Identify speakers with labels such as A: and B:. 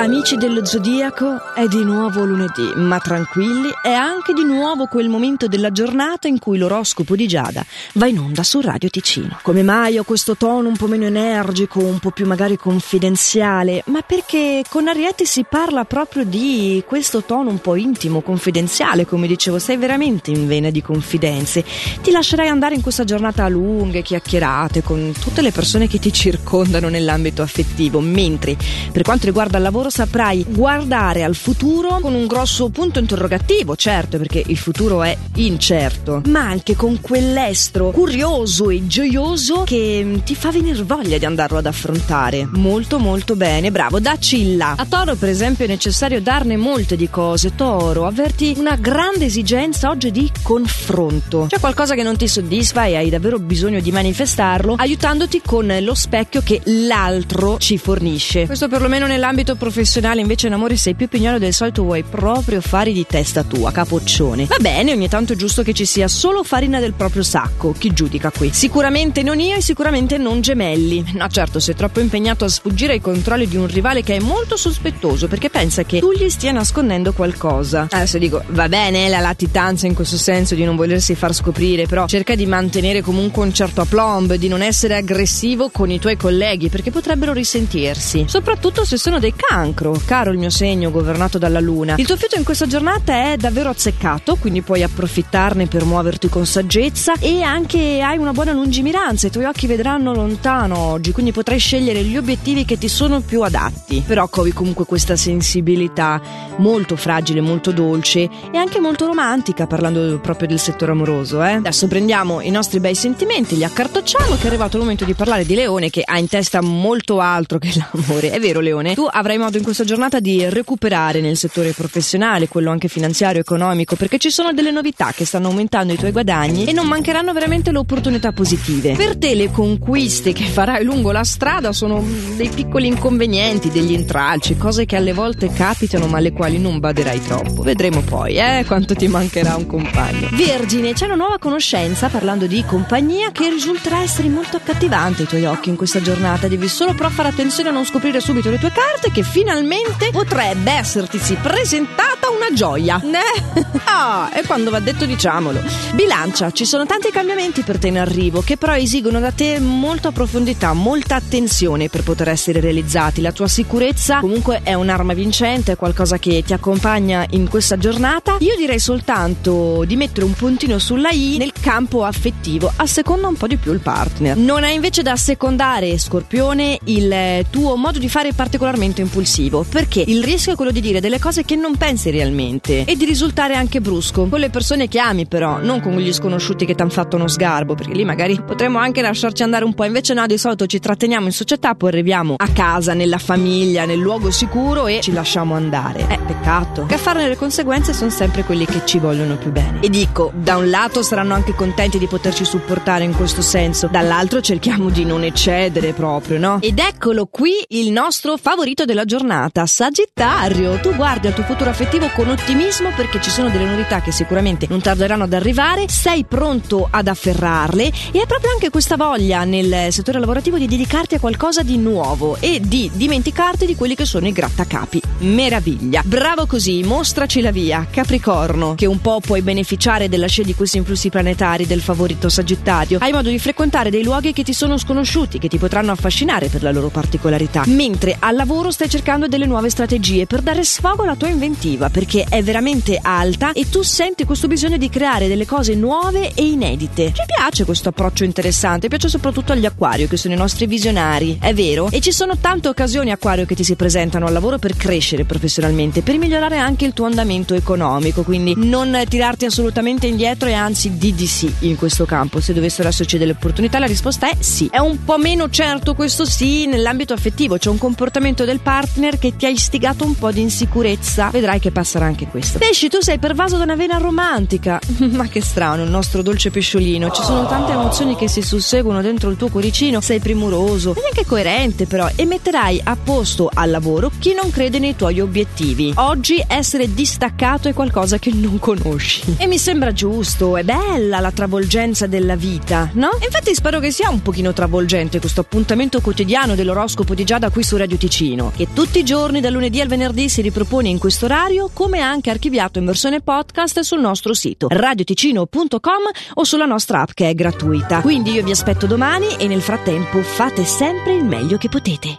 A: Amici dello Zodiaco, è di nuovo lunedì, ma tranquilli, è anche di nuovo quel momento della giornata in cui l'oroscopo di Giada va in onda su Radio Ticino. Come mai ho questo tono un po' meno energico, un po' più magari confidenziale? Ma perché con Ariete si parla proprio di questo tono un po' intimo, confidenziale, come dicevo, sei veramente in vena di confidenze. Ti lascerai andare in questa giornata a lunghe chiacchierate con tutte le persone che ti circondano nell'ambito affettivo, mentre per quanto riguarda il lavoro saprai guardare al futuro con un grosso punto interrogativo, certo, perché il futuro è incerto, ma anche con quell'estro curioso e gioioso che ti fa venire voglia di andarlo ad affrontare. Molto molto bene, bravo, dacci là. A Toro, per esempio, è necessario darne molte di cose. Toro, avverti una grande esigenza oggi di confronto. C'è qualcosa che non ti soddisfa e hai davvero bisogno di manifestarlo, aiutandoti con lo specchio che l'altro ci fornisce. Questo perlomeno nell'ambito professionale professionale invece in amore sei più pignolo del solito vuoi proprio fare di testa tua, capoccione. Va bene, ogni tanto è giusto che ci sia solo farina del proprio sacco. Chi giudica qui? Sicuramente non io e sicuramente non gemelli. No, certo, sei troppo impegnato a sfuggire ai controlli di un rivale che è molto sospettoso perché pensa che tu gli stia nascondendo qualcosa. Adesso dico, va bene la latitanza in questo senso di non volersi far scoprire, però cerca di mantenere comunque un certo aplomb, di non essere aggressivo con i tuoi colleghi perché potrebbero risentirsi. Soprattutto se sono dei can cancro, caro il mio segno governato dalla luna. Il tuo fiuto in questa giornata è davvero azzeccato, quindi puoi approfittarne per muoverti con saggezza e anche hai una buona lungimiranza, i tuoi occhi vedranno lontano oggi, quindi potrai scegliere gli obiettivi che ti sono più adatti. Però covi comunque questa sensibilità molto fragile, molto dolce e anche molto romantica, parlando proprio del settore amoroso. Eh? Adesso prendiamo i nostri bei sentimenti, li accartocciamo, che è arrivato il momento di parlare di Leone che ha in testa molto altro che l'amore. È vero Leone? Tu avrai modo in questa giornata di recuperare nel settore professionale, quello anche finanziario, economico, perché ci sono delle novità che stanno aumentando i tuoi guadagni e non mancheranno veramente le opportunità positive. Per te le conquiste che farai lungo la strada sono dei piccoli inconvenienti, degli intralci, cose che alle volte capitano ma alle quali non baderai troppo. Vedremo poi, eh, quanto ti mancherà un compagno. Vergine, c'è una nuova conoscenza parlando di compagnia che risulterà essere molto accattivante ai tuoi occhi in questa giornata. Devi solo però fare attenzione a non scoprire subito le tue carte che fino finalmente potrebbe essertisi presentata una gioia. Eh? Ah, e quando va detto diciamolo. Bilancia, ci sono tanti cambiamenti per te in arrivo che però esigono da te molta profondità, molta attenzione per poter essere realizzati. La tua sicurezza comunque è un'arma vincente, è qualcosa che ti accompagna in questa giornata. Io direi soltanto di mettere un puntino sulla I nel campo affettivo, a seconda un po' di più il partner. Non è invece da secondare, Scorpione, il tuo modo di fare particolarmente impulsivo impulsivo, perché il rischio è quello di dire delle cose che non pensi realmente e di risultare anche brusco con le persone che ami però, non con gli sconosciuti che ti hanno fatto uno sgarbo, perché lì magari potremmo anche lasciarci andare un po', invece no, di solito ci tratteniamo in società, poi arriviamo a casa, nella famiglia, nel luogo sicuro e ci lasciamo andare. Eh, peccato. Che a farne le conseguenze sono sempre quelli che ci vogliono più bene. E dico, da un lato saranno anche contenti di poterci supportare in questo senso, dall'altro cerchiamo di non eccedere proprio, no? Ed eccolo qui il nostro favorito della giornata. Sagittario, tu guardi al tuo futuro affettivo con ottimismo perché ci sono delle novità che sicuramente non tarderanno ad arrivare, sei pronto ad afferrarle e hai proprio anche questa voglia nel settore lavorativo di dedicarti a qualcosa di nuovo e di dimenticarti di quelli che sono i grattacapi. Meraviglia. Bravo così, mostraci la via. Capricorno, che un po' puoi beneficiare della scia di questi influssi planetari del favorito Sagittario. Hai modo di frequentare dei luoghi che ti sono sconosciuti, che ti potranno affascinare per la loro particolarità. Mentre al lavoro stai cercando delle nuove strategie per dare sfogo alla tua inventiva perché è veramente alta e tu senti questo bisogno di creare delle cose nuove e inedite. Ci piace questo approccio interessante, piace soprattutto agli acquario che sono i nostri visionari, è vero? E ci sono tante occasioni acquario che ti si presentano al lavoro per crescere professionalmente, per migliorare anche il tuo andamento economico, quindi non tirarti assolutamente indietro e anzi di di sì in questo campo. Se dovessero esserci delle opportunità la risposta è sì. È un po' meno certo questo sì nell'ambito affettivo, c'è un comportamento del partner che ti ha istigato un po' di insicurezza, vedrai che passa sarà anche questo. Pesci, tu sei pervaso da una vena romantica. Ma che strano, il nostro dolce pesciolino. Ci sono tante emozioni che si susseguono dentro il tuo cuoricino. Sei premuroso, e anche coerente però, e metterai a posto al lavoro chi non crede nei tuoi obiettivi. Oggi essere distaccato è qualcosa che non conosci. E mi sembra giusto, è bella la travolgenza della vita, no? Infatti spero che sia un pochino travolgente questo appuntamento quotidiano dell'oroscopo di Giada qui su Radio Ticino, che tutti i giorni dal lunedì al venerdì si ripropone in questo orario, come anche archiviato in versione podcast sul nostro sito radioticino.com o sulla nostra app che è gratuita. Quindi io vi aspetto domani e nel frattempo fate sempre il meglio che potete.